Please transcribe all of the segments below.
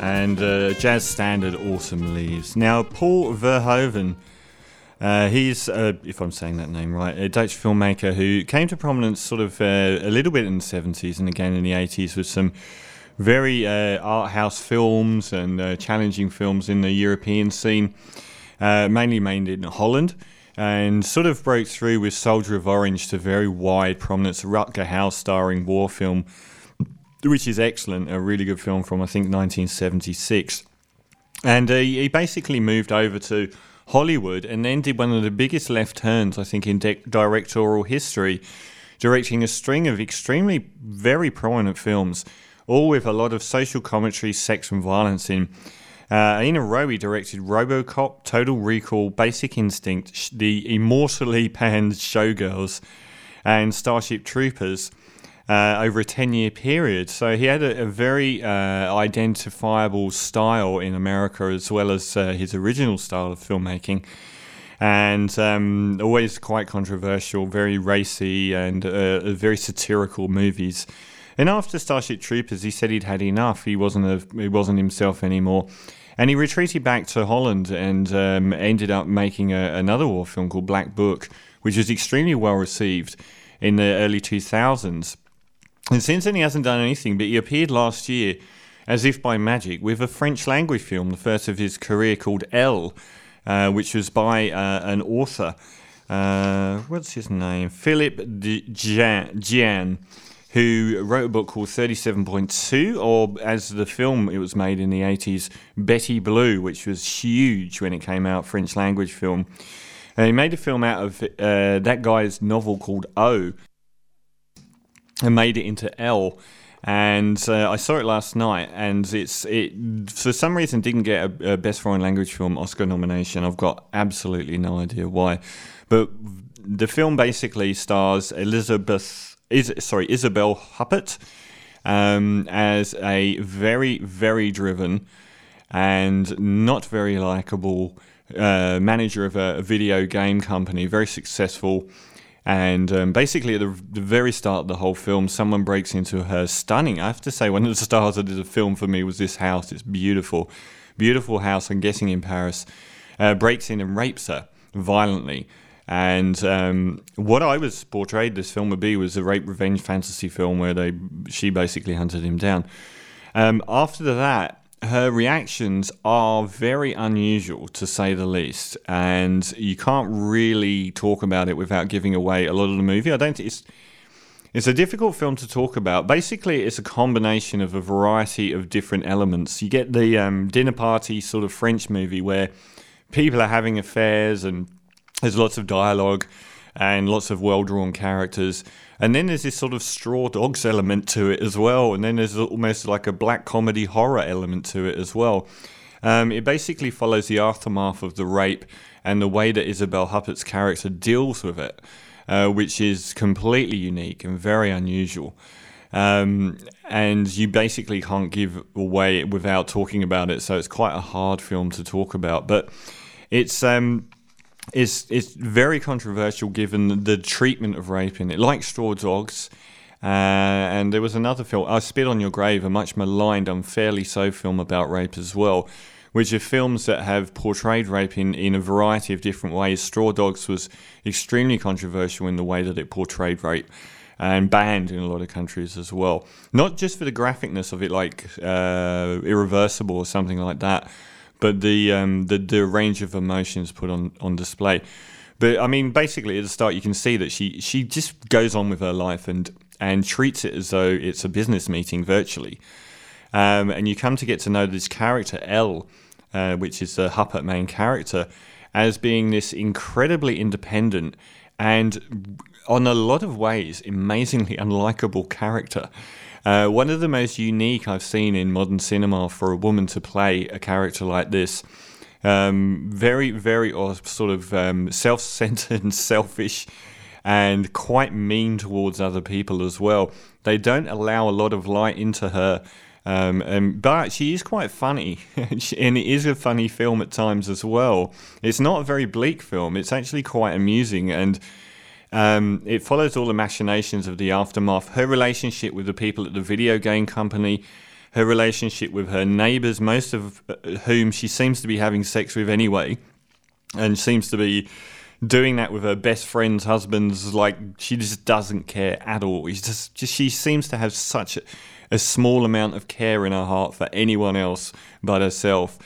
and uh, jazz standard Autumn Leaves. Now, Paul Verhoeven, uh, he's, uh, if I'm saying that name right, a Dutch filmmaker who came to prominence sort of uh, a little bit in the 70s and again in the 80s with some very uh, art house films and uh, challenging films in the European scene, mainly made in Holland. And sort of broke through with Soldier of Orange to very wide prominence, Rutger Hauer starring war film which is excellent, a really good film from I think 1976. And uh, he basically moved over to Hollywood and then did one of the biggest left turns I think in de- directorial history, directing a string of extremely very prominent films, all with a lot of social commentary, sex and violence in. Uh, in a row, he directed RoboCop, Total Recall, Basic Instinct, the immortally panned Showgirls, and Starship Troopers uh, over a 10 year period. So he had a, a very uh, identifiable style in America as well as uh, his original style of filmmaking. And um, always quite controversial, very racy, and uh, very satirical movies. And after Starship Troopers, he said he'd had enough. He wasn't a, he wasn't himself anymore, and he retreated back to Holland and um, ended up making a, another war film called Black Book, which was extremely well received in the early 2000s. And since then, he hasn't done anything, but he appeared last year, as if by magic, with a French language film, the first of his career called Elle, uh, which was by uh, an author. Uh, what's his name? Philippe Djian, who wrote a book called 37.2, or as the film it was made in the 80s, Betty Blue, which was huge when it came out, French language film. And he made a film out of uh, that guy's novel called O, and made it into Elle. And uh, I saw it last night, and it's it for some reason didn't get a, a, best foreign language film Oscar nomination. I've got absolutely no idea why, but the film basically stars Elizabeth is sorry Isabelle Huppert um, as a very very driven and not very likable uh, manager of a, a video game company, very successful and um, basically, at the, the, very start of the whole film, someone breaks into her stunning. I have to say, one of the stars of the film for me was this house. It's beautiful, beautiful house. I'm guessing in Paris. Uh, breaks in and rapes her violently. And um, what I was portrayed this film would be was a rape revenge fantasy film where they she basically hunted him down. Um, after that, her reactions are very unusual to say the least, and you can't really talk about it without giving away a lot of the movie. I don't it's it's a difficult film to talk about. Basically, it's a combination of a variety of different elements. You get the um, dinner party sort of French movie where people are having affairs and there's lots of dialogue and lots of well drawn characters. And then there's this sort of straw dogs element to it as well. And then there's almost like a black comedy horror element to it as well. Um, it basically follows the aftermath of the rape and the way that Isabelle Huppert's character deals with it, uh, which is completely unique and very unusual. Um, and you basically can't give away without talking about it, so it's quite a hard film to talk about. But it's um, is is very controversial given the treatment of rape in it, like Straw Dogs. Uh, and there was another film, I Spit on Your Grave, a much maligned, unfairly so film about rape as well, which are films that have portrayed rape in, in a variety of different ways. Straw Dogs was extremely controversial in the way that it portrayed rape and banned in a lot of countries as well. Not just for the graphicness of it, like uh, Irreversible or something like that, but the um, the the range of emotions put on on display. But I mean, basically at the start, you can see that she she just goes on with her life and and treats it as though it's a business meeting virtually. Um, and you come to get to know this character Elle, uh, which is the Huppert main character, as being this incredibly independent and, on a lot of ways, amazingly unlikable character. Uh, one of the most unique I've seen in modern cinema for a woman to play a character like this. Um, very, very sort of um, self centered and selfish and quite mean towards other people as well. They don't allow a lot of light into her. Um, and, but she is quite funny, and it is a funny film at times as well. It's not a very bleak film; it's actually quite amusing, and um, it follows all the machinations of the aftermath, her relationship with the people at the video game company, her relationship with her neighbours, most of uh, whom she seems to be having sex with anyway, and seems to be doing that with her best friend's husband's like she just doesn't care at all. He's just, just she seems to have such a, a small amount of care in her heart for anyone else but herself.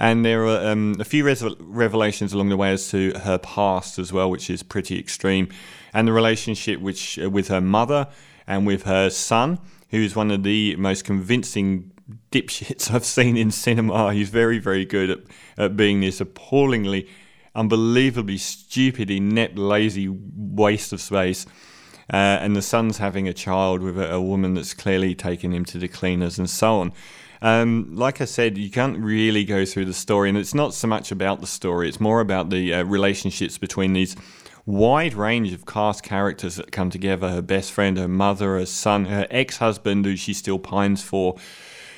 And there are um, a few res- revelations along the way as to her past as well, which is pretty extreme, and the relationship which uh, with her mother and with her son, who's one of the most convincing dipshits I've seen in cinema. He's very, very good at, at being this appallingly, unbelievably stupid, inept, lazy waste of space. Uh, and the son's having a child with a, a, woman that's clearly taken him to the cleaners and so on. Um, like I said, you can't really go through the story, and it's not so much about the story, it's more about the uh, relationships between these wide range of cast characters that come together her best friend, her mother, her son, her ex husband, who she still pines for,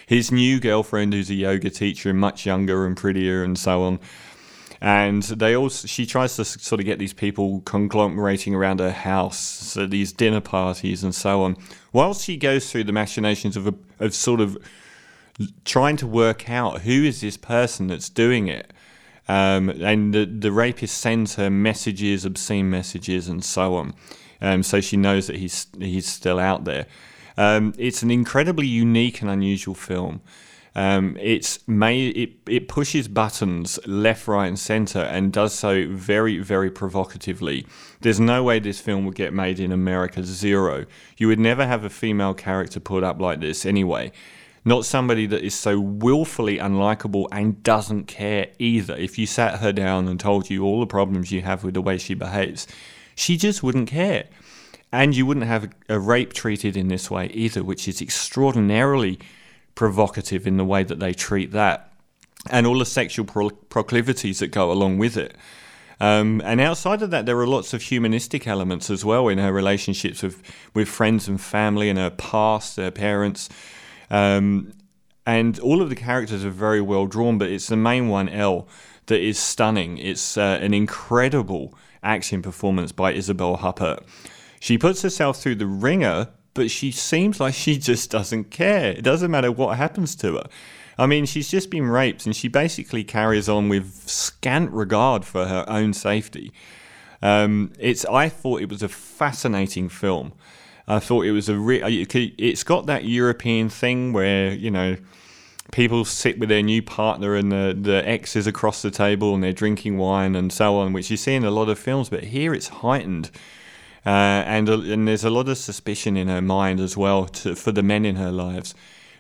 his new girlfriend, who's a yoga teacher and much younger and prettier, and so on. And they also, she tries to sort of get these people conglomerating around her house, so these dinner parties and so on. Whilst she goes through the machinations of, a, of sort of trying to work out who is this person that's doing it. Um, and the, the rapist sends her messages, obscene messages, and so on. Um, so she knows that he's he's still out there. Um, it's an incredibly unique and unusual film. Um, it's made it, it pushes buttons left, right, and center, and does so very, very provocatively. There's no way this film would get made in America. Zero. You would never have a female character put up like this anyway not somebody that is so willfully unlikable and doesn't care either. If you sat her down and told you all the problems you have with the way she behaves, she just wouldn't care. And you wouldn't have a rape treated in this way either, which is extraordinarily provocative in the way that they treat that, and all the sexual pro- proclivities that go along with it. Um, and outside of that, there are lots of humanistic elements as well in her relationships with, with friends and family and her past, her parents, um, and all of the characters are very well drawn, but it's the main one, Elle, that is stunning. It's uh, an incredible action performance by Isabelle Huppert. She puts herself through the ringer, but she seems like she just doesn't care. It doesn't matter what happens to her. I mean, she's just been raped, and she basically carries on with scant regard for her own safety. Um, it's. I thought it was a fascinating film. I thought it was a re- it's got that European thing where you know people sit with their new partner and the the ex is across the table and they're drinking wine and so on, which you see in a lot of films, but here it's heightened. Uh, and uh, and there's a lot of suspicion in her mind as well to, for the men in her lives,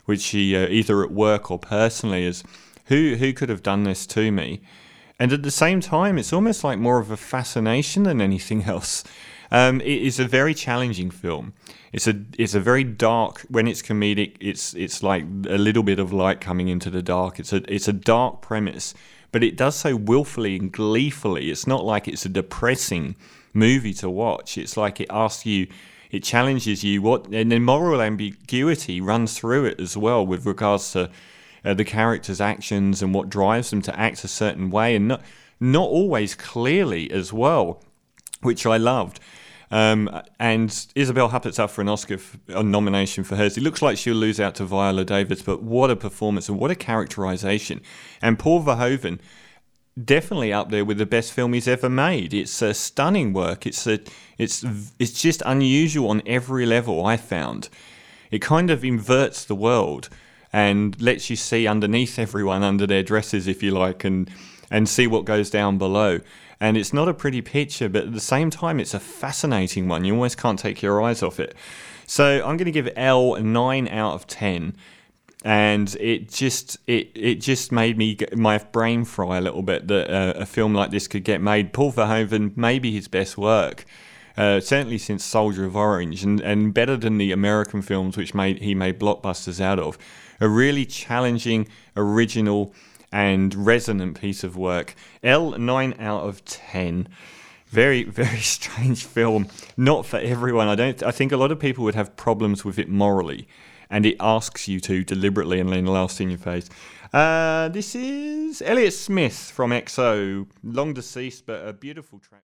which she uh, either at work or personally is who who could have done this to me, and at the same time it's almost like more of a fascination than anything else. Um, it is a very challenging film. It's a it's a very dark. When it's comedic, it's it's like a little bit of light coming into the dark. It's a it's a dark premise, but it does so willfully and gleefully. It's not like it's a depressing movie to watch. It's like it asks you, it challenges you. What and the moral ambiguity runs through it as well with regards to uh, the characters' actions and what drives them to act a certain way, and not not always clearly as well, which I loved. Um, and Isabelle Huppert's up for an Oscar nomination for hers. It looks like she'll lose out to Viola Davis, but what a performance and what a characterization. And Paul Verhoeven, definitely up there with the best film he's ever made. It's a stunning work. It's a, it's it's just unusual on every level. I found it kind of inverts the world and lets you see underneath everyone under their dresses, if you like, and and see what goes down below. And it's not a pretty picture, but at the same time, it's a fascinating one. You almost can't take your eyes off it. So I'm going to give Elle nine out of ten, and it just it it just made me get my brain fry a little bit that uh, a film like this could get made. Paul Verhoeven, maybe his best work. Uh, certainly since Soldier of Orange, and, and better than the American films which made he made blockbusters out of. A really challenging, original, and resonant piece of work. Elle, 9 out of 10. Very, very strange film. Not for everyone. I don't. I think a lot of people would have problems with it morally, and it asks you to deliberately and then last in your face. Uh, this is Elliott Smith from XO, long deceased, but a beautiful track.